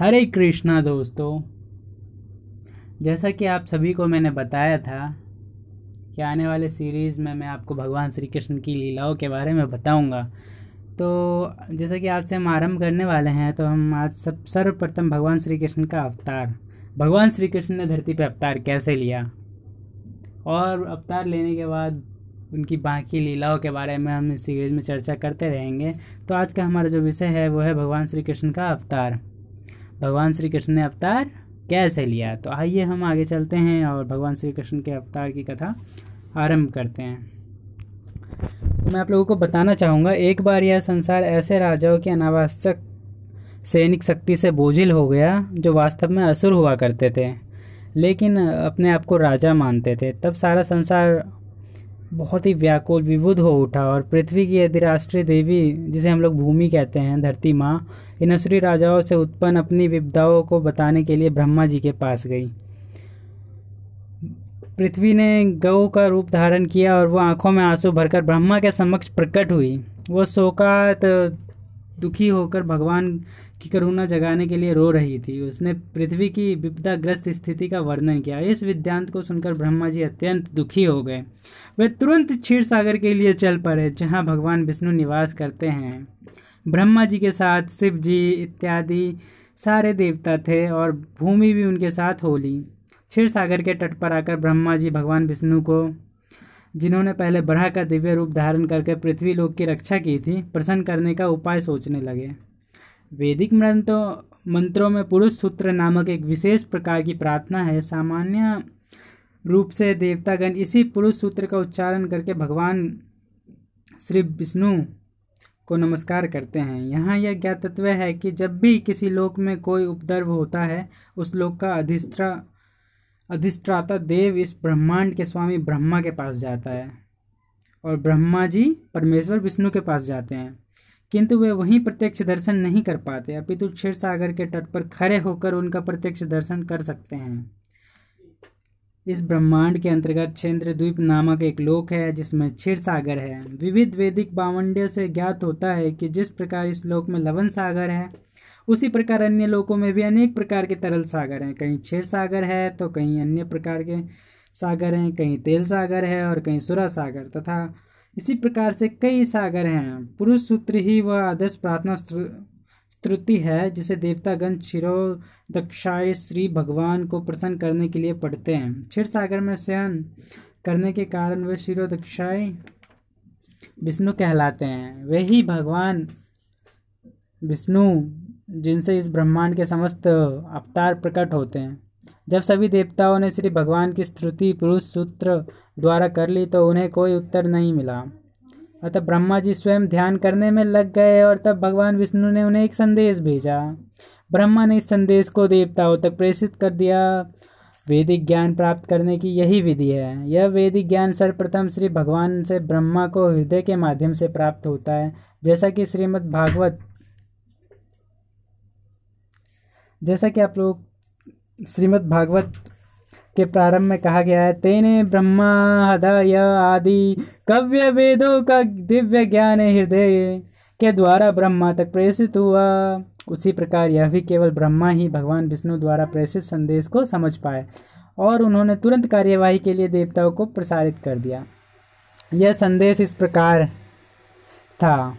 हरे कृष्णा दोस्तों, जैसा कि आप सभी को मैंने बताया था कि आने वाले सीरीज़ में मैं आपको भगवान श्री कृष्ण की लीलाओं के बारे में बताऊँगा। तो जैसा कि आज से हम आरंभ करने वाले हैं तो हम आज सब, सर्वप्रथम भगवान श्री कृष्ण का अवतार, भगवान श्री कृष्ण ने धरती पर अवतार कैसे लिया? और अवतार लेने के बाद उनकी बाकी लीलाओं के बारे में हम इस सीरीज़ में चर्चा करते रहेंगे। तो आज का हमारा जो विषय है, वो है भगवान श्री कृष्ण का अवतार। भगवान श्री कृष्ण ने अवतार कैसे लिया? तो आइए हम आगे चलते हैं और भगवान श्री कृष्ण के अवतार की कथा आरंभ करते हैं। तो मैं आप लोगों को बताना चाहूँगा, एक बार यह संसार ऐसे राजाओं की अनावश्यक सैनिक शक्ति से बोझिल हो गया, जो वास्तव में असुर हुआ करते थे, लेकिन अपने आप को राजा मानते थे। तब सारा संसार बहुत ही व्याकुल विबुध हो उठा और पृथ्वी की अधिराष्ट्रीय देवी, जिसे हम लोग भूमि कहते हैं, धरती माँ इन असुरी राजाओं से उत्पन्न अपनी विपदाओं को बताने के लिए ब्रह्मा जी के पास गई। पृथ्वी ने गौ का रूप धारण किया और वो आँखों में आँसू भरकर ब्रह्मा के समक्ष प्रकट हुई। वो शोकात दुखी होकर भगवान की करुणा जगाने के लिए रो रही थी। उसने पृथ्वी की विपदाग्रस्त स्थिति का वर्णन किया। इस विद्यांत को सुनकर ब्रह्मा जी अत्यंत दुखी हो गए। वे तुरंत क्षीर सागर के लिए चल पड़े, जहाँ भगवान विष्णु निवास करते हैं। ब्रह्मा जी के साथ शिव जी इत्यादि सारे देवता थे और भूमि भी उनके साथ हो ली। क्षीर सागर के तट पर आकर ब्रह्मा जी भगवान विष्णु को, जिन्होंने पहले बरहा का दिव्य रूप धारण करके पृथ्वी लोक की रक्षा की थी, प्रसन्न करने का उपाय सोचने लगे। वैदिक मंत्रों मंत्रों में पुरुष सूत्र नामक एक विशेष प्रकार की प्रार्थना है। सामान्य रूप से देवतागण इसी पुरुष सूत्र का उच्चारण करके भगवान श्री विष्णु को नमस्कार करते हैं। यहाँ यह ज्ञातत्व है कि जब भी किसी लोक में कोई उपद्रव होता है, उस लोक का अधिष्ठा अधिष्ठाता देव इस ब्रह्मांड के स्वामी ब्रह्मा के पास जाता है और ब्रह्मा जी परमेश्वर विष्णु के पास जाते हैं। किंतु वे वहीं प्रत्यक्ष दर्शन नहीं कर पाते। अपितु क्षीर सागर के तट पर खड़े होकर उनका प्रत्यक्ष दर्शन कर सकते हैं। इस ब्रह्मांड के अंतर्गत क्षेत्र द्वीप नामक एक लोक है, जिसमें क्षीर सागर है। विविध वैदिक बावंड्य से ज्ञात होता है कि जिस प्रकार इस लोक में लवन सागर है, उसी प्रकार अन्य लोकों में भी अनेक प्रकार के तरल सागर हैं। कहीं क्षीर सागर है तो कहीं अन्य प्रकार के सागर हैं, कहीं तेल सागर है और कहीं सुरा सागर तथा इसी प्रकार से कई सागर हैं। पुरुष सूत्र ही वह आदर्श प्रार्थना स्तुति है, जिसे देवतागण क्षीरो दक्षाय श्री भगवान को प्रसन्न करने के लिए पढ़ते हैं। क्षीर सागर में शयन करने के कारण वे शिरो दक्षाय विष्णु कहलाते हैं। वे ही भगवान विष्णु, जिनसे इस ब्रह्मांड के समस्त अवतार प्रकट होते हैं। जब सभी देवताओं ने श्री भगवान की स्तुति पुरुष सूत्र द्वारा कर ली तो उन्हें कोई उत्तर नहीं मिला। अतः ब्रह्मा जी स्वयं ध्यान करने में लग गए और तब भगवान विष्णु ने उन्हें एक संदेश भेजा। ब्रह्मा ने इस संदेश को देवताओं तक प्रेषित कर दिया। वैदिक ज्ञान प्राप्त करने की यही विधि है। यह वैदिक ज्ञान सर्वप्रथम श्री भगवान से ब्रह्मा को हृदय के माध्यम से प्राप्त होता है, जैसा कि श्रीमद् भागवत जैसा कि आप लोग श्रीमद् भागवत के प्रारंभ में कहा गया है, तेने ब्रह्मा हृदय आदि कव्य वेदों का दिव्य ज्ञान हृदय के द्वारा ब्रह्मा तक प्रेषित हुआ। उसी प्रकार यह भी केवल ब्रह्मा ही भगवान विष्णु द्वारा प्रेषित संदेश को समझ पाए और उन्होंने तुरंत कार्यवाही के लिए देवताओं को प्रसारित कर दिया। यह संदेश इस प्रकार था।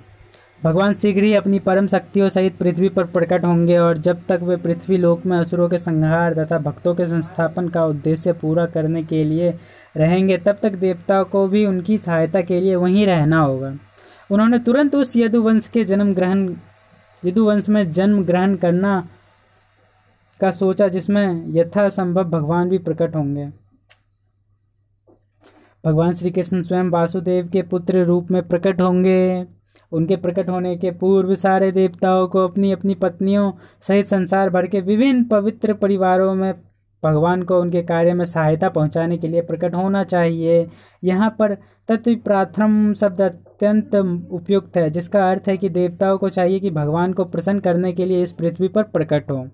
भगवान शीघ्र ही अपनी परम शक्तियों सहित पृथ्वी पर प्रकट होंगे और जब तक वे पृथ्वी लोक में असुरों के संहार तथा भक्तों के संस्थापन का उद्देश्य पूरा करने के लिए रहेंगे, तब तक देवताओं को भी उनकी सहायता के लिए वहीं रहना होगा। उन्होंने तुरंत उस यदुवंश के जन्म ग्रहण, यदुवंश में जन्म ग्रहण करना का सोचा जिसमें यथासंभव भगवान भी प्रकट होंगे। भगवान श्री कृष्ण स्वयं वासुदेव के पुत्र रूप में प्रकट होंगे। उनके प्रकट होने के पूर्व सारे देवताओं को अपनी अपनी पत्नियों सहित संसार भर के विभिन्न पवित्र परिवारों में भगवान को उनके कार्य में सहायता पहुँचाने के लिए प्रकट होना चाहिए। यहाँ पर तत्व प्राथम शब्द अत्यंत उपयुक्त है, जिसका अर्थ है कि देवताओं को चाहिए कि भगवान को प्रसन्न करने के लिए इस पृथ्वी पर प्रकट हो।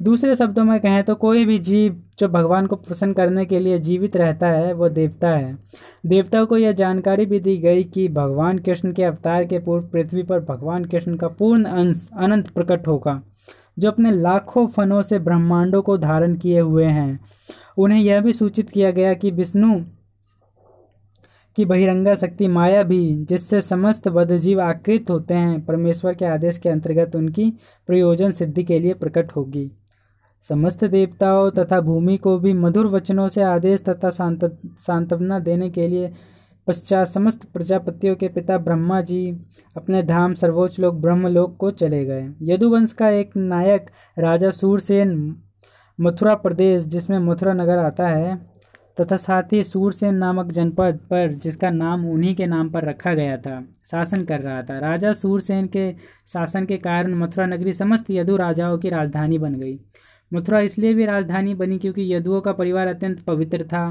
दूसरे शब्दों में कहें तो कोई भी जीव जो भगवान को प्रसन्न करने के लिए जीवित रहता है, वो देवता है। देवताओं को यह जानकारी भी दी गई कि भगवान कृष्ण के अवतार के पूर्व पृथ्वी पर भगवान कृष्ण का पूर्ण अंश अनंत प्रकट होगा, जो अपने लाखों फनों से ब्रह्मांडों को धारण किए हुए हैं। उन्हें यह भी सूचित किया गया कि विष्णु की बहिरंगा शक्ति माया भी, जिससे समस्त बद्धजीव आकृत होते हैं, परमेश्वर के आदेश के अंतर्गत उनकी प्रयोजन सिद्धि के लिए प्रकट होगी। समस्त देवताओं तथा भूमि को भी मधुर वचनों से आदेश तथा सांत्वना देने के लिए पश्चात समस्त प्रजापतियों के पिता ब्रह्मा जी अपने धाम सर्वोच्च लोक ब्रह्मलोक को चले गए। यदुवंश का एक नायक राजा सूरसेन मथुरा प्रदेश, जिसमें मथुरा नगर आता है, तथा साथ ही सूरसेन नामक जनपद पर, जिसका नाम उन्हीं के नाम पर रखा गया था, शासन कर रहा था। राजा सूरसेन के शासन के कारण मथुरा नगरी समस्त यदु राजाओं की राजधानी बन गई। मथुरा इसलिए भी राजधानी बनी क्योंकि यदुओं का परिवार अत्यंत पवित्र था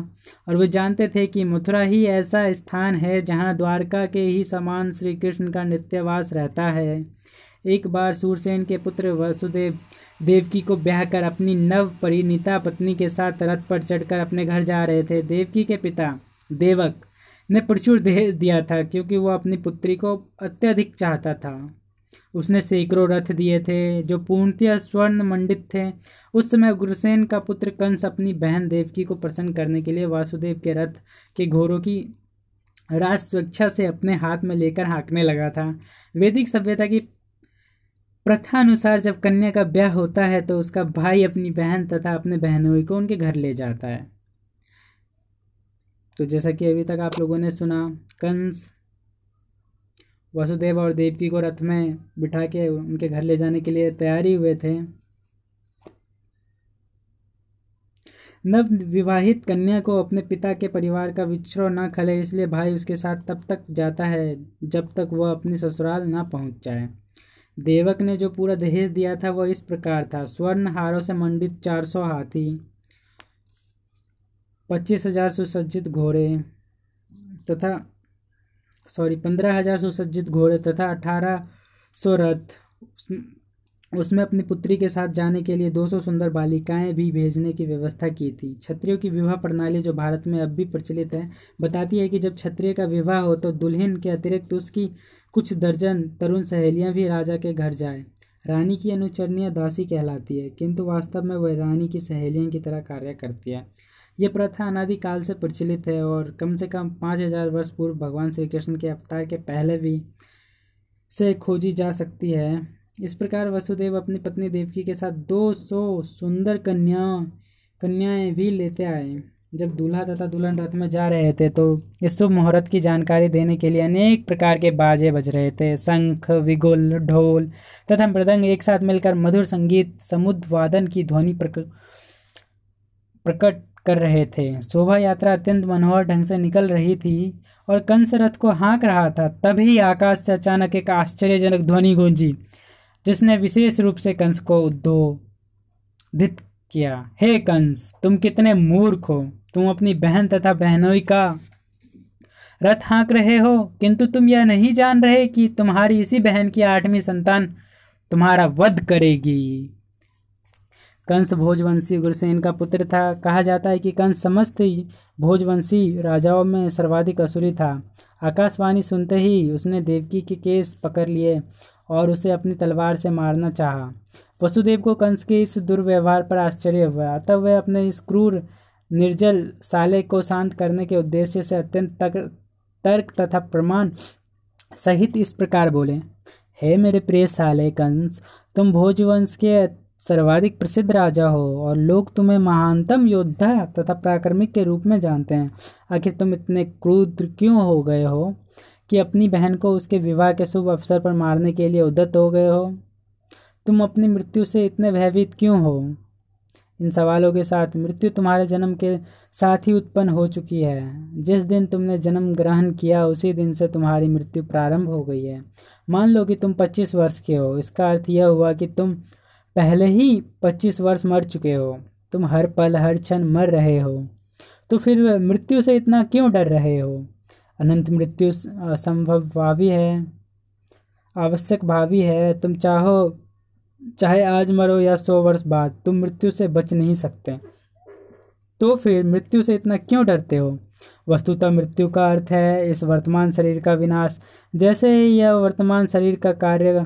और वे जानते थे कि मथुरा ही ऐसा स्थान है जहाँ द्वारका के ही समान श्री कृष्ण का नित्यवास रहता है। एक बार सूरसेन के पुत्र वसुदेव देवकी को ब्याह कर अपनी नव परिणीता पत्नी के साथ रथ पर चढ़कर अपने घर जा रहे थे। देवकी के पिता देवक ने प्रचुर दहेज दिया था क्योंकि वह अपनी पुत्री को अत्यधिक चाहता था। उसने सैकड़ों रथ दिए थे, जो पूर्णतः स्वर्ण मंडित थे। उस समय उग्रसेन का पुत्र कंस अपनी बहन देवकी को प्रसन्न करने के लिए वासुदेव के रथ के घोरों की राज स्वेच्छा से अपने हाथ में लेकर हाँकने लगा था। वैदिक सभ्यता की प्रथा अनुसार जब कन्या का ब्याह होता है तो उसका भाई अपनी बहन तथा अपने बहनोई को उनके घर ले जाता है। तो जैसा कि अभी तक आप लोगों ने सुना, कंस वसुदेव और देवकी को रथ में बिठा के उनके घर ले जाने के लिए तैयारी हुए थे। नव विवाहित कन्या को अपने पिता के परिवार का विछड़ो न खले, इसलिए भाई उसके साथ तब तक जाता है जब तक वह अपनी ससुराल न पहुँच जाए। देवक ने जो पूरा दहेज दिया था, वह इस प्रकार था। स्वर्ण हारों से मंडित चार सौ हाथी, पच्चीस हज़ार सुसज्जित घोड़े तथा सॉरी, पंद्रह हज़ार सुसज्जित घोड़े तथा अठारह सौ रथ। उसमें अपनी पुत्री के साथ जाने के लिए 200 सुंदर बालिकाएँ भी भेजने की व्यवस्था की थी। क्षत्रियों की विवाह प्रणाली जो भारत में अब भी प्रचलित है, बताती है कि जब क्षत्रिय का विवाह हो तो दुल्हन के अतिरिक्त उसकी कुछ दर्जन तरुण सहेलियाँ भी राजा के घर जाए। रानी की अनुचरणीय दासी कहलाती है, किंतु वास्तव में वह रानी की सहेलियों की तरह कार्य करती है। यह प्रथा अनादिकाल से प्रचलित है और कम से कम पाँच हज़ार वर्ष पूर्व भगवान श्री कृष्ण के अवतार के पहले भी से खोजी जा सकती है। इस प्रकार वसुदेव अपनी पत्नी देवकी के साथ दो सौ सुंदर कन्या कन्याएँ भी लेते आए। जब दूल्हा तथा दुल्हन रथ में जा रहे थे तो इस शुभ मुहूर्त की जानकारी देने के लिए अनेक प्रकार के बाजे बज रहे थे। शंख विगुल ढोल तथा मृदंग एक साथ मिलकर मधुर संगीत समुद्र वादन की ध्वनि प्रक, प्रकट कर रहे थे। शोभा यात्रा अत्यंत मनोहर ढंग से निकल रही थी और कंस रथ को हाँक रहा था। तभी आकाश से अचानक एक आश्चर्यजनक ध्वनि गूंजी, जिसने विशेष रूप से कंस को उद्दोधित किया। हे कंस, तुम कितने मूर्ख हो। तुम अपनी बहन तथा बहनोई का रथ हाँक रहे हो। किंतु तुम यह नहीं जान रहे कि तुम्हारी इसी बहन की आठवीं संतान तुम्हारा वध करेगी। कंस भोजवंशी उग्रसेन का पुत्र था। कहा जाता है कि कंस समस्त भोजवंशी राजाओं में सर्वाधिक असुरी था। आकाशवाणी सुनते ही उसने देवकी के केस पकड़ लिए और उसे अपनी तलवार से मारना चाहा। वसुदेव को कंस के इस दुर्व्यवहार पर आश्चर्य हुआ। अतः वह अपने इस क्रूर निर्जल साले को शांत करने के उद्देश्य से अत्यंत तक, तर्क तथा प्रमाण सहित इस प्रकार बोले हे मेरे प्रिय साले कंस तुम भोजवंश के सर्वाधिक प्रसिद्ध राजा हो और लोग तुम्हें महानतम योद्धा तथा प्राक्रमिक के रूप में जानते हैं। आखिर तुम इतने क्रूर क्यों हो गए हो कि अपनी बहन को उसके विवाह के शुभ अवसर पर मारने के लिए उद्यत हो गए हो? तुम अपनी मृत्यु से इतने भयभीत क्यों हो? इन सवालों के साथ मृत्यु तुम्हारे जन्म के साथ ही उत्पन्न हो चुकी है। जिस दिन तुमने जन्म ग्रहण किया, उसी दिन से तुम्हारी मृत्यु प्रारंभ हो गई है। मान लो कि तुम 25 वर्ष के हो। इसका अर्थ यह हुआ कि तुम पहले ही 25 वर्ष मर चुके हो। तुम हर पल, हर क्षण मर रहे हो। तो फिर मृत्यु से इतना क्यों डर रहे हो? अनंत मृत्यु असंभव भावी है। आवश्यक भावी है। तुम चाहो, चाहे आज मरो या सौ वर्ष बाद, तुम मृत्यु से बच नहीं सकते। तो फिर मृत्यु से इतना क्यों डरते हो? वस्तुतः मृत्यु का अर्थ है इस वर्तमान शरीर का विनाश। जैसे यह वर्तमान शरीर का कार्य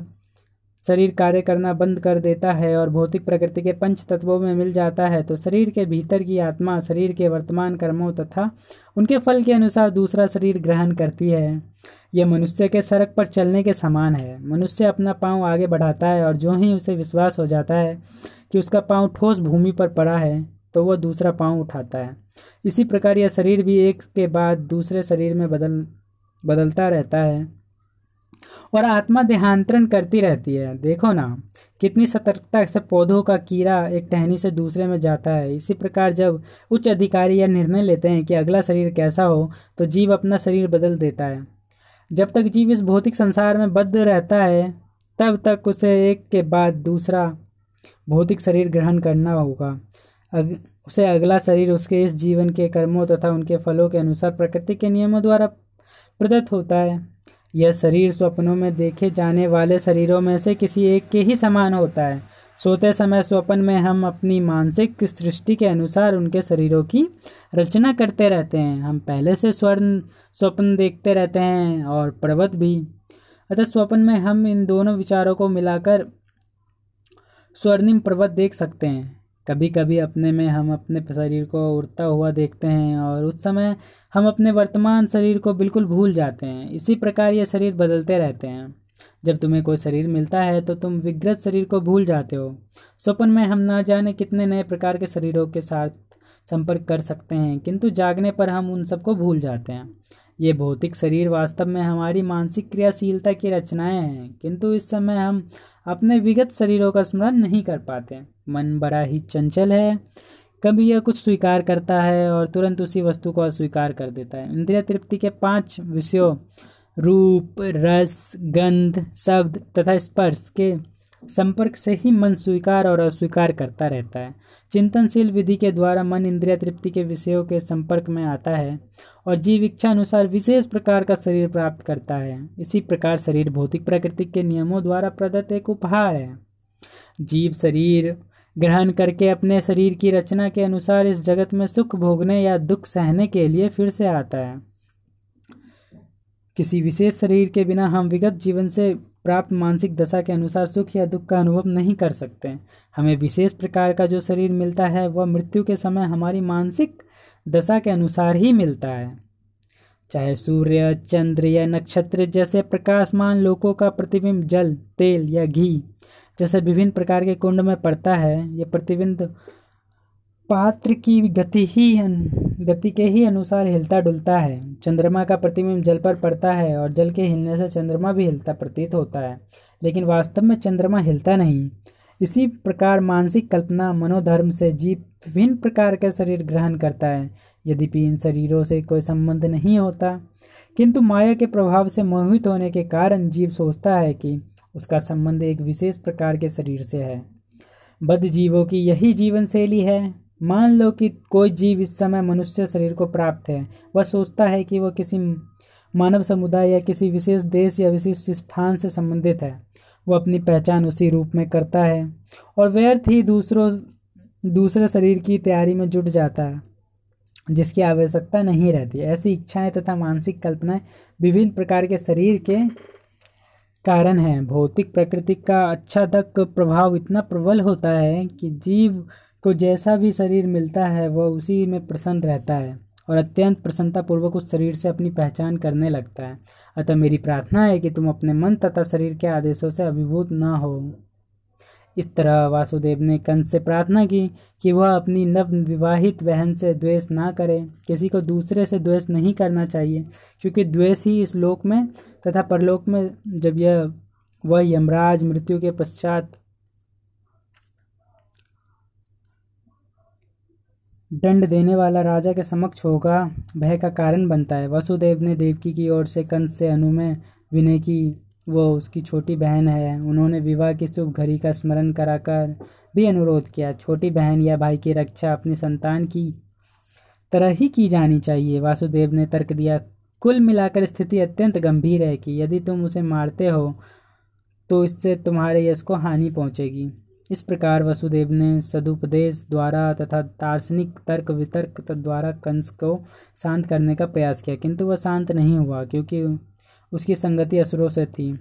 शरीर कार्य करना बंद कर देता है और भौतिक प्रकृति के पंच तत्वों में मिल जाता है तो शरीर के भीतर की आत्मा, शरीर के वर्तमान कर्मों तथा उनके फल के अनुसार दूसरा शरीर ग्रहण करती है। यह मनुष्य के सड़क पर चलने के समान है। मनुष्य अपना पाँव आगे बढ़ाता है और जो ही उसे विश्वास हो जाता है कि उसका पाँव ठोस भूमि पर पड़ा है तो वह दूसरा पाँव उठाता है। इसी प्रकार यह शरीर भी एक के बाद दूसरे शरीर में बदल, बदलता रहता है। और आत्मा देहांतरण करती रहती है। देखो ना कितनी सतर्कता से पौधों का कीड़ा एक टहनी से दूसरे में जाता है। इसी प्रकार जब उच्च अधिकारी यह निर्णय लेते हैं कि अगला शरीर कैसा हो तो जीव अपना शरीर बदल देता है। जब तक जीव इस भौतिक संसार में बद्ध रहता है तब तक उसे एक के बाद दूसरा भौतिक शरीर ग्रहण करना होगा। अग, उसे अगला शरीर उसके इस जीवन के कर्मों तथा उनके फलों के अनुसार प्रकृति के नियमों द्वारा प्रदत्त होता है। यह शरीर स्वप्नों में देखे जाने वाले शरीरों में से किसी एक के ही समान होता है। सोते समय स्वप्न में हम अपनी मानसिक सृष्टि के अनुसार उनके शरीरों की रचना करते रहते हैं। हम पहले से स्वर्ण, स्वप्न देखते रहते हैं और पर्वत भी। अतः स्वप्न में हम इन दोनों विचारों को मिलाकर स्वर्णिम पर्वत देख सकते हैं। कभी कभी अपने में हम अपने शरीर को उड़ता हुआ देखते हैं और उस समय हम अपने वर्तमान शरीर को बिल्कुल भूल जाते हैं। इसी प्रकार ये शरीर बदलते रहते हैं। जब तुम्हें कोई शरीर मिलता है तो तुम विग्रत शरीर को भूल जाते हो। स्वप्न में हम ना जाने कितने नए प्रकार के शरीरों के साथ संपर्क कर सकते हैं, किंतु जागने पर हम उन सबको भूल जाते हैं। ये भौतिक शरीर वास्तव में हमारी मानसिक क्रियाशीलता की रचनाएँ हैं, किंतु इस समय हम अपने विगत शरीरों का स्मरण नहीं कर पाते। मन बड़ा ही चंचल है। कभी यह कुछ स्वीकार करता है और तुरंत उसी वस्तु को अस्वीकार कर देता है। इंद्रिय तृप्ति के पाँच विषयों, रूप, रस, गंध, शब्द तथा स्पर्श के संपर्क से ही मन स्वीकार और अस्वीकार करता रहता है। चिंतनशील विधि के द्वारा मन इंद्रिय तृप्ति के विषयों के संपर्क में आता है और जीव इच्छा अनुसार विशेष प्रकार का शरीर प्राप्त करता है। इसी प्रकार शरीर भौतिक प्रकृति के नियमों द्वारा प्रदत्त एक उपहार है। जीव शरीर ग्रहण करके अपने शरीर की रचना के अनुसार इस जगत में सुख भोगने या दुख सहने के लिए फिर से आता है। किसी विशेष शरीर के बिना हम विगत जीवन से प्राप्त मानसिक दशा के अनुसार सुख या दुख का अनुभव नहीं कर सकते। हमें विशेष प्रकार का जो शरीर मिलता है, वह मृत्यु के समय हमारी मानसिक दशा के अनुसार ही मिलता है। चाहे सूर्य, चंद्र या नक्षत्र जैसे प्रकाशमान लोकों का प्रतिबिंब जल, तेल या घी जैसे विभिन्न प्रकार के कुंड में पड़ता है यह प्रतिबिंब पात्र की गति ही गति के ही अनुसार हिलता डुलता है। चंद्रमा का प्रतिबिंब जल पर पड़ता है और जल के हिलने से चंद्रमा भी हिलता प्रतीत होता है, लेकिन वास्तव में चंद्रमा हिलता नहीं। इसी प्रकार मानसिक कल्पना मनोधर्म से जीव विभिन्न प्रकार के शरीर ग्रहण करता है। यद्यपि इन शरीरों से कोई संबंध नहीं होता, किंतु माया के प्रभाव से मोहित होने के कारण जीव सोचता है कि उसका संबंध एक विशेष प्रकार के शरीर से है। बद्ध जीवों की यही जीवन शैली है। मान लो कि कोई जीव इस समय मनुष्य शरीर को प्राप्त है। वह सोचता है कि वह किसी मानव समुदाय या किसी विशेष देश या विशेष स्थान से संबंधित है। वह अपनी पहचान उसी रूप में करता है और व्यर्थ ही दूसरों, दूसरे शरीर की तैयारी में जुट जाता है, जिसकी आवश्यकता नहीं रहती। ऐसी इच्छाएँ तथा मानसिक कल्पनाएँ विभिन्न प्रकार के शरीर के कारण है। भौतिक प्रकृति का अच्छा तक प्रभाव इतना प्रबल होता है कि जीव को जैसा भी शरीर मिलता है, वह उसी में प्रसन्न रहता है और अत्यंत प्रसन्नतापूर्वक उस शरीर से अपनी पहचान करने लगता है। अतः मेरी प्रार्थना है कि तुम अपने मन तथा शरीर के आदेशों से अभिभूत न हो। इस तरह वासुदेव ने कंस से प्रार्थना की कि वह अपनी नव विवाहित बहन से द्वेष ना करे, किसी को दूसरे से द्वेष नहीं करना चाहिए, क्योंकि द्वेष ही इस लोक में तथा परलोक में जब यह वह यमराज मृत्यु के पश्चात दंड देने वाला राजा के समक्ष होगा, भय का कारण बनता है। वसुदेव ने देवकी की ओर से कंस से अनुमय विनय की वो उसकी छोटी बहन है। उन्होंने विवाह की शुभ घड़ी का स्मरण कराकर भी अनुरोध किया, छोटी बहन या भाई की रक्षा अपनी संतान की तरह ही की जानी चाहिए। वासुदेव ने तर्क दिया, कुल मिलाकर स्थिति अत्यंत गंभीर है कि यदि तुम उसे मारते हो तो इससे तुम्हारे यश को हानि पहुंचेगी। इस प्रकार वसुदेव ने सदुपदेश द्वारा तथा दार्शनिक तर्क वितर्क द्वारा कंस को शांत करने का प्रयास किया, किंतु वह शांत नहीं हुआ, क्योंकि उसकी संगति असुरों से थी।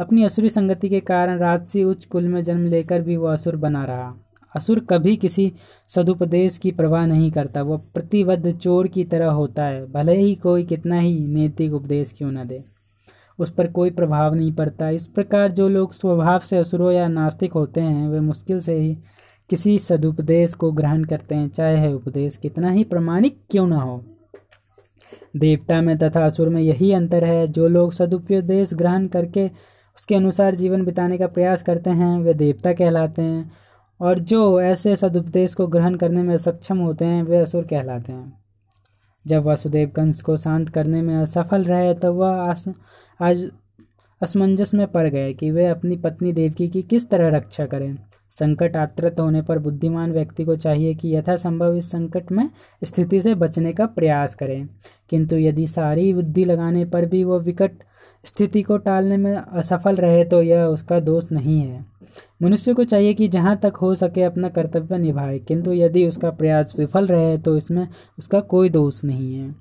अपनी असुरी संगति के कारण राजसी उच्च कुल में जन्म लेकर भी वो असुर बना रहा। असुर कभी किसी सदुपदेश की प्रवाह नहीं करता। वह प्रतिबद्ध चोर की तरह होता है। भले ही कोई कितना ही नैतिक उपदेश क्यों न दे। उस पर कोई प्रभाव नहीं पड़ता। इस प्रकार जो लोग स्वभाव से असुरों या नास्तिक होते हैं, वे मुश्किल से ही किसी सदुपदेश को ग्रहण करते हैं। चाहे है उपदेश कितना ही प्रमाणिक क्यों न हो। देवता में तथा असुर में यही अंतर है। जो लोग सदुपदेश ग्रहण करके उसके अनुसार जीवन बिताने का प्रयास करते हैं, वे देवता कहलाते हैं और जो ऐसे सदुपदेश को ग्रहण करने में सक्षम होते हैं, वे असुर कहलाते हैं। जब वासुदेव कंस को शांत करने में असफल रहे तो वह आज असमंजस में पड़ गए कि वे अपनी पत्नी देवकी की किस तरह रक्षा करें। संकट आत्रत होने पर बुद्धिमान व्यक्ति को चाहिए कि यथासंभव इस संकट में स्थिति से बचने का प्रयास करें। किंतु यदि सारी बुद्धि लगाने पर भी वो विकट स्थिति को टालने में असफल रहे तो यह उसका दोष नहीं है। मनुष्य को चाहिए कि जहाँ तक हो सके अपना कर्तव्य निभाए, किंतु यदि उसका प्रयास विफल रहे तो इसमें उसका कोई दोष नहीं है।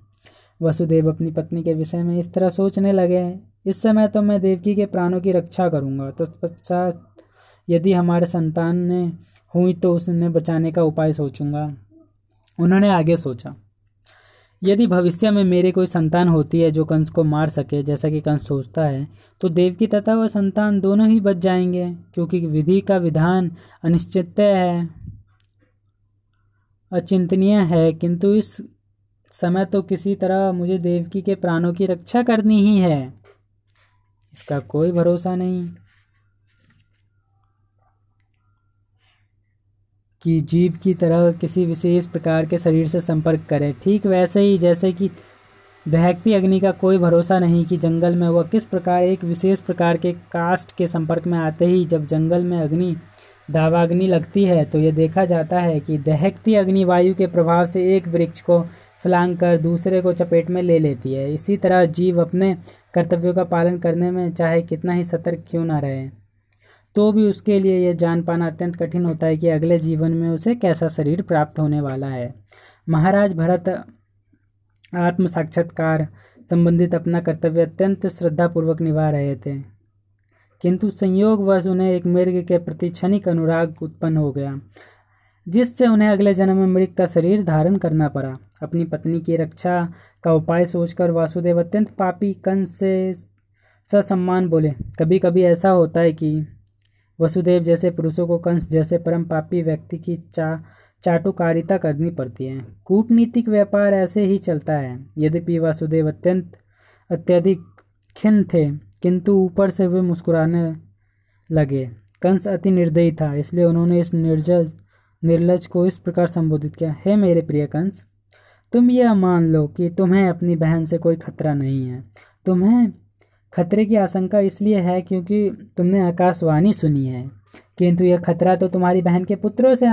वसुदेव अपनी पत्नी के विषय में इस तरह सोचने लगे। इस समय तो मैं देवकी के प्राणों की रक्षा करूँगा। तो यदि हमारे संतान ने हुई तो उसने बचाने का उपाय सोचूँगा। उन्होंने आगे सोचा, यदि भविष्य में मेरे कोई संतान होती है जो कंस को मार सके, जैसा कि कंस सोचता है तो देवकी तथा वह संतान दोनों ही बच जाएँगे, क्योंकि विधि का विधान अनिश्चित है, अचिंतनीय है, किंतु इस समय तो किसी तरह मुझे देवकी के प्राणों की रक्षा करनी ही है। इसका कोई भरोसा नहीं कि जीव की तरह किसी विशेष प्रकार के शरीर से संपर्क करे। ठीक वैसे ही, जैसे कि दहकती अग्नि का कोई भरोसा नहीं कि जंगल में वह किस प्रकार, एक विशेष प्रकार के कास्ट के संपर्क में आते ही जब जंगल में अग्नि, दावाग्नि लगती है तो यह देखा जाता है कि दहकती अग्नि वायु के प्रभाव से एक वृक्ष को फलांग कर दूसरे को चपेट में ले लेती है। इसी तरह जीव अपने कर्तव्यों का पालन करने में चाहे कितना ही सतर्क क्यों ना रहे। तो भी उसके लिए यह जान पाना अत्यंत कठिन होता है कि अगले जीवन में उसे कैसा शरीर प्राप्त होने वाला है। महाराज भरत आत्म साक्षात्कार संबंधित अपना कर्तव्य अत्यंत श्रद्धापूर्वक निभा रहे थे। किंतु संयोगवश उन्हें एक मृग के प्रति क्षणिक अनुराग उत्पन्न हो गया। जिससे उन्हें अगले जन्म में मृग का शरीर धारण करना पड़ा। अपनी पत्नी की रक्षा का उपाय सोचकर वासुदेव अत्यंत पापी कंस से ससम्मान बोले। कभी कभी ऐसा होता है कि वसुदेव जैसे पुरुषों को कंस जैसे परम पापी व्यक्ति की चा, चाटुकारिता करनी पड़ती है। कूटनीतिक व्यापार ऐसे ही चलता है। यद्यपि वासुदेव अत्यंत, अत्यधिक खिन थे, किंतु ऊपर से वे मुस्कुराने लगे। कंस अति निर्दयी था, इसलिए उन्होंने इस निर्जज निर्लज को इस प्रकार संबोधित किया, हे मेरे प्रिय कंस, तुम यह मान लो कि तुम्हें अपनी बहन से कोई खतरा नहीं है। तुम्हें खतरे की आशंका इसलिए है क्योंकि तुमने आकाशवाणी सुनी है। किंतु यह खतरा तो तुम्हारी बहन के पुत्रों से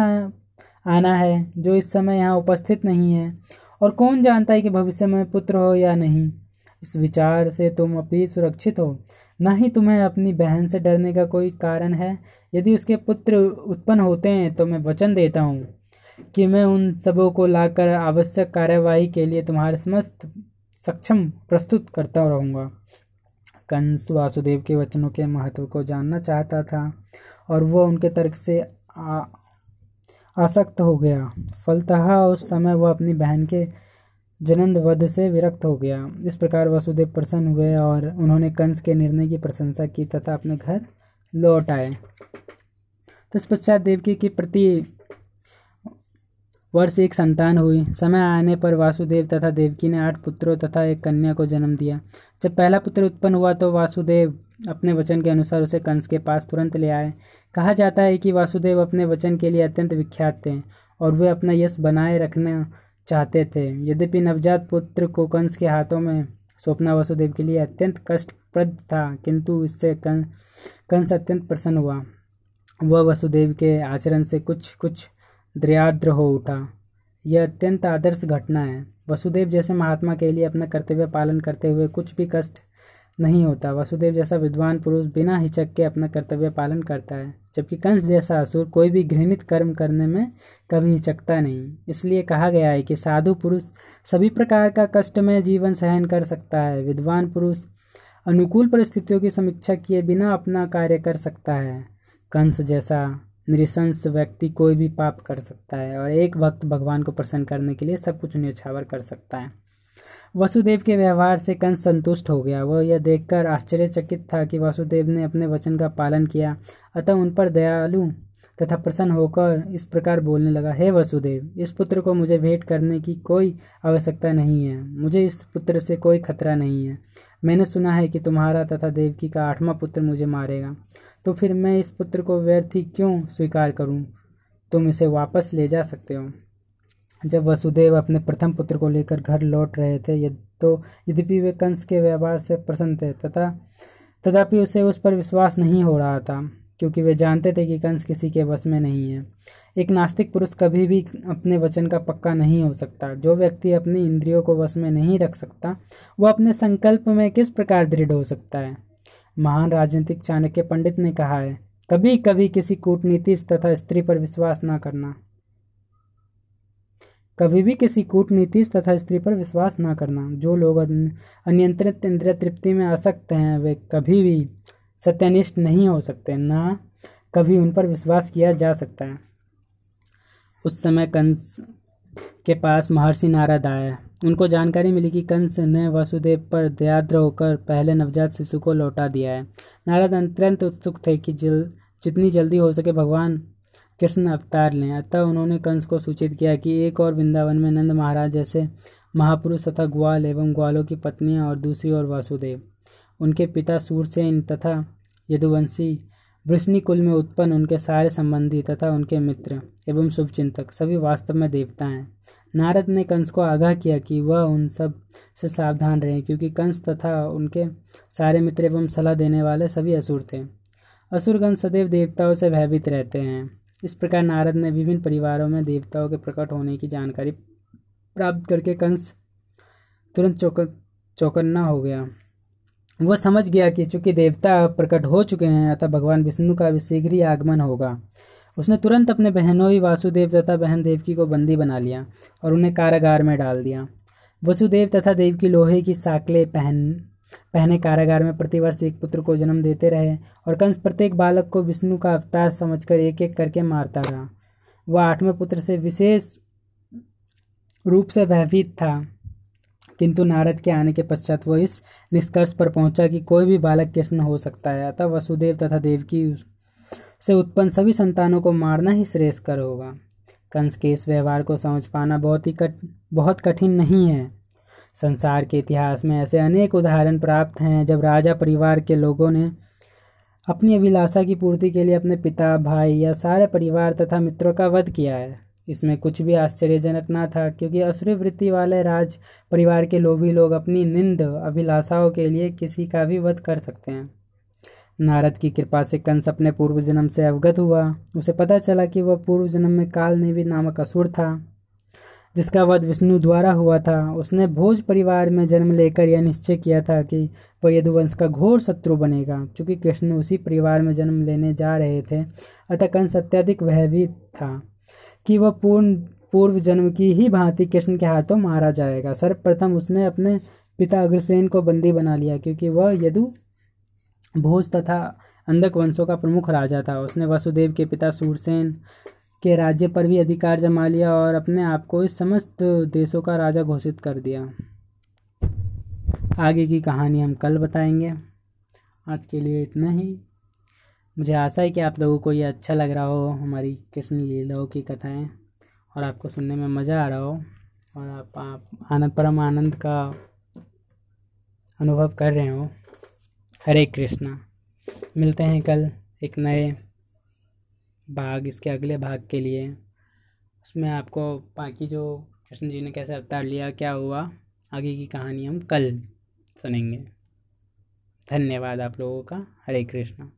आना है, जो इस समय यहाँ उपस्थित नहीं है। और कौन जानता है कि भविष्य में पुत्र हो या नहीं? इस विचार से तुम अभी सुरक्षित हो। न ही तुम्हें अपनी बहन से डरने का कोई कारण है? यदि उसके पुत्र उत्पन्न होते हैं तो मैं वचन देता हूँ कि मैं उन सबों को लाकर आवश्यक कार्यवाही के लिए तुम्हारे समस्त सक्षम प्रस्तुत करता रहूँगा। कंस वासुदेव के वचनों के महत्व को जानना चाहता था और वह उनके तर्क से आ, आसक्त हो गया। फलतः उस समय वह अपनी बहन के जनंद वध से विरक्त हो गया। इस प्रकार वसुदेव प्रसन्न हुए और उन्होंने कंस के निर्णय की प्रशंसा की तथा अपने घर लौट आए। तो इस पश्चात देवकी के प्रति वर्ष एक संतान हुई। समय आने पर वासुदेव तथा देवकी ने आठ पुत्रों तथा एक कन्या को जन्म दिया। जब पहला पुत्र उत्पन्न हुआ तो वासुदेव अपने वचन के अनुसार उसे कंस के पास तुरंत ले आए। कहा जाता है कि वासुदेव अपने वचन के लिए अत्यंत विख्यात थे और वे अपना यश बनाए रखना चाहते थे। यद्यपि नवजात पुत्र को कंस के हाथों में सौंपना वसुदेव के लिए अत्यंत कष्टप्रद था, किंतु इससे कंस अत्यंत प्रसन्न हुआ। वह वसुदेव के आचरण से कुछ कुछ द्रयाद्र हो उठा। यह अत्यंत आदर्श घटना है। वसुदेव जैसे महात्मा के लिए अपना कर्तव्य पालन करते हुए कुछ भी कष्ट नहीं होता। वसुदेव जैसा विद्वान पुरुष बिना हिचक के अपना कर्तव्य पालन करता है, जबकि कंस जैसा असुर कोई भी घृणित कर्म करने में कभी हिचकता नहीं। इसलिए कहा गया है कि साधु पुरुष सभी प्रकार का कष्टमय जीवन सहन कर सकता है। विद्वान पुरुष अनुकूल परिस्थितियों की समीक्षा किए बिना अपना कार्य कर सकता है। कंस जैसा निशंस व्यक्ति कोई भी पाप कर सकता है और एक वक्त भगवान को प्रसन्न करने के लिए सब कुछ न्यौछावर कर सकता है। वसुदेव के व्यवहार से कंस संतुष्ट हो गया। वह यह देखकर आश्चर्यचकित था कि वसुदेव ने अपने वचन का पालन किया। अतः उन पर दयालु तथा प्रसन्न होकर इस प्रकार बोलने लगा, हे वसुदेव, इस पुत्र को मुझे भेंट करने की कोई आवश्यकता नहीं है। मुझे इस पुत्र से कोई खतरा नहीं है। मैंने सुना है कि तुम्हारा तथा देवकी का आठवां पुत्र मुझे मारेगा। तो फिर मैं इस पुत्र को व्यर्थ ही क्यों स्वीकार करूँ? तुम इसे वापस ले जा सकते हो। जब वसुदेव अपने प्रथम पुत्र को लेकर घर लौट रहे थे, यद तो यद्यपि वे कंस के व्यवहार से प्रसन्न थे, तथा तथापि उसे उस पर विश्वास नहीं हो रहा था, क्योंकि वे जानते थे कि कंस किसी के वश में नहीं है। एक नास्तिक पुरुष कभी भी अपने वचन का पक्का नहीं हो सकता। जो व्यक्ति अपनी इंद्रियों को वश में नहीं रख सकता, वह अपने संकल्प में किस प्रकार दृढ़ हो सकता है? महान राजनीतिक चाणक्य पंडित ने कहा है कभी कभी किसी कूटनीति तथा स्त्री पर विश्वास न करना। कभी भी किसी कूटनीति तथा स्त्री पर विश्वास न करना। जो लोग अनियंत्रित इंद्रिय तृप्ति में आसक्त हैं, वे कभी भी सत्यनिष्ठ नहीं हो सकते, ना कभी उन पर विश्वास किया जा सकता है। उस समय कंस के पास महर्षि नारद आए। उनको जानकारी मिली कि कंस ने वसुदेव पर दयाद्र होकर पहले नवजात शिशु को लौटा दिया है। नारद अत्यंत उत्सुक थे कि जल, जितनी जल्दी हो सके भगवान कृष्ण अवतार लें। अतः उन्होंने कंस को सूचित किया कि एक और वृंदावन में नंद महाराज जैसे महापुरुष तथा ग्वाल एवं ग्वालों की पत्नियाँ और दूसरी ओर वासुदेव। उनके पिता सूरसेन तथा यदुवंशी वृष्णि कुल में उत्पन्न उनके सारे संबंधी तथा उनके मित्र एवं शुभचिंतक सभी वास्तव में देवता हैं। नारद ने कंस को आगाह किया कि वह उन सबसे सावधान रहे, क्योंकि कंस तथा उनके सारे मित्र एवं सलाह देने वाले सभी असुर थे। असुरगण सदैव देवताओं से भयभीत रहते हैं। इस प्रकार नारद ने विभिन्न परिवारों में देवताओं के प्रकट होने की जानकारी प्राप्त करके कंस तुरंत चौक, चौकन्ना हो गया। वह समझ गया कि चूँकि देवता प्रकट हो चुके हैं, अतः भगवान विष्णु का भी शीघ्र ही आगमन होगा। उसने तुरंत अपने बहनों ही वासुदेव तथा बहन देवकी को बंदी बना लिया और उन्हें कारागार में डाल दिया। वसुदेव तथा देवकी लोहे की साकले पहन पहने कारागार में प्रतिवर्ष एक पुत्र को जन्म देते रहे और कंस प्रत्येक बालक को विष्णु का अवतार समझकर एक एक करके मारता रहा। वह आठवें पुत्र से विशेष रूप से भयभीत था, किंतु नारद के आने के पश्चात वह इस निष्कर्ष पर पहुँचा कि कोई भी बालक कृष्ण हो सकता है, अतः वसुदेव तथा देवकी से उत्पन्न सभी संतानों को मारना ही श्रेष्ठकर होगा। कंस के इस व्यवहार को समझ पाना बहुत ही कट बहुत कठिन नहीं है। संसार के इतिहास में ऐसे अनेक उदाहरण प्राप्त हैं, जब राजा परिवार के लोगों ने अपनी अभिलाषा की पूर्ति के लिए अपने पिता, भाई या सारे परिवार तथा मित्रों का वध किया है। इसमें कुछ भी आश्चर्यजनक ना था, क्योंकि असुरी वृत्ति वाले राज परिवार के लोभी लोग अपनी निंद, अभिलाषाओं के लिए किसी का भी वध कर सकते हैं। नारद की कृपा से कंस अपने पूर्व जन्म से अवगत हुआ। उसे पता चला कि वह पूर्व जन्म में काल नेवी नामक असुर था। जिसका वध विष्णु द्वारा हुआ था, उसने भोज परिवार में जन्म लेकर यह निश्चय किया था कि वह यदुवंश का घोर शत्रु बनेगा। चूँकि कृष्ण उसी परिवार में जन्म लेने जा रहे थे, अतः कंस अत्यधिक भयभीत था कि वह पूर्ण पूर्व जन्म की ही भांति कृष्ण के हाथों मारा जाएगा। सर्वप्रथम उसने अपने पिता अग्रसेन को बंदी बना लिया, क्योंकि वह यदु भोज तथा अंधक वंशों का प्रमुख राजा था। उसने वसुदेव के पिता सूरसेन के राज्य पर भी अधिकार जमा लिया और अपने आप को इस समस्त देशों का राजा घोषित कर दिया। आगे की कहानी हम कल बताएँगे। आज के लिए इतना ही। मुझे आशा है कि आप लोगों को ये अच्छा लग रहा हो हमारी कृष्ण लीलाओं की कथाएँ और आपको सुनने में मज़ा आ रहा हो और आप, आप आनंद परम आनंद का अनुभव कर रहे हो। हरे कृष्णा। मिलते हैं कल एक नए भाग, इसके अगले भाग के लिए। उसमें आपको बाकी जो कृष्ण जी ने कैसे अवतार लिया, क्या हुआ, आगे की कहानी हम कल सुनेंगे। धन्यवाद आप लोगों का। हरे कृष्णा।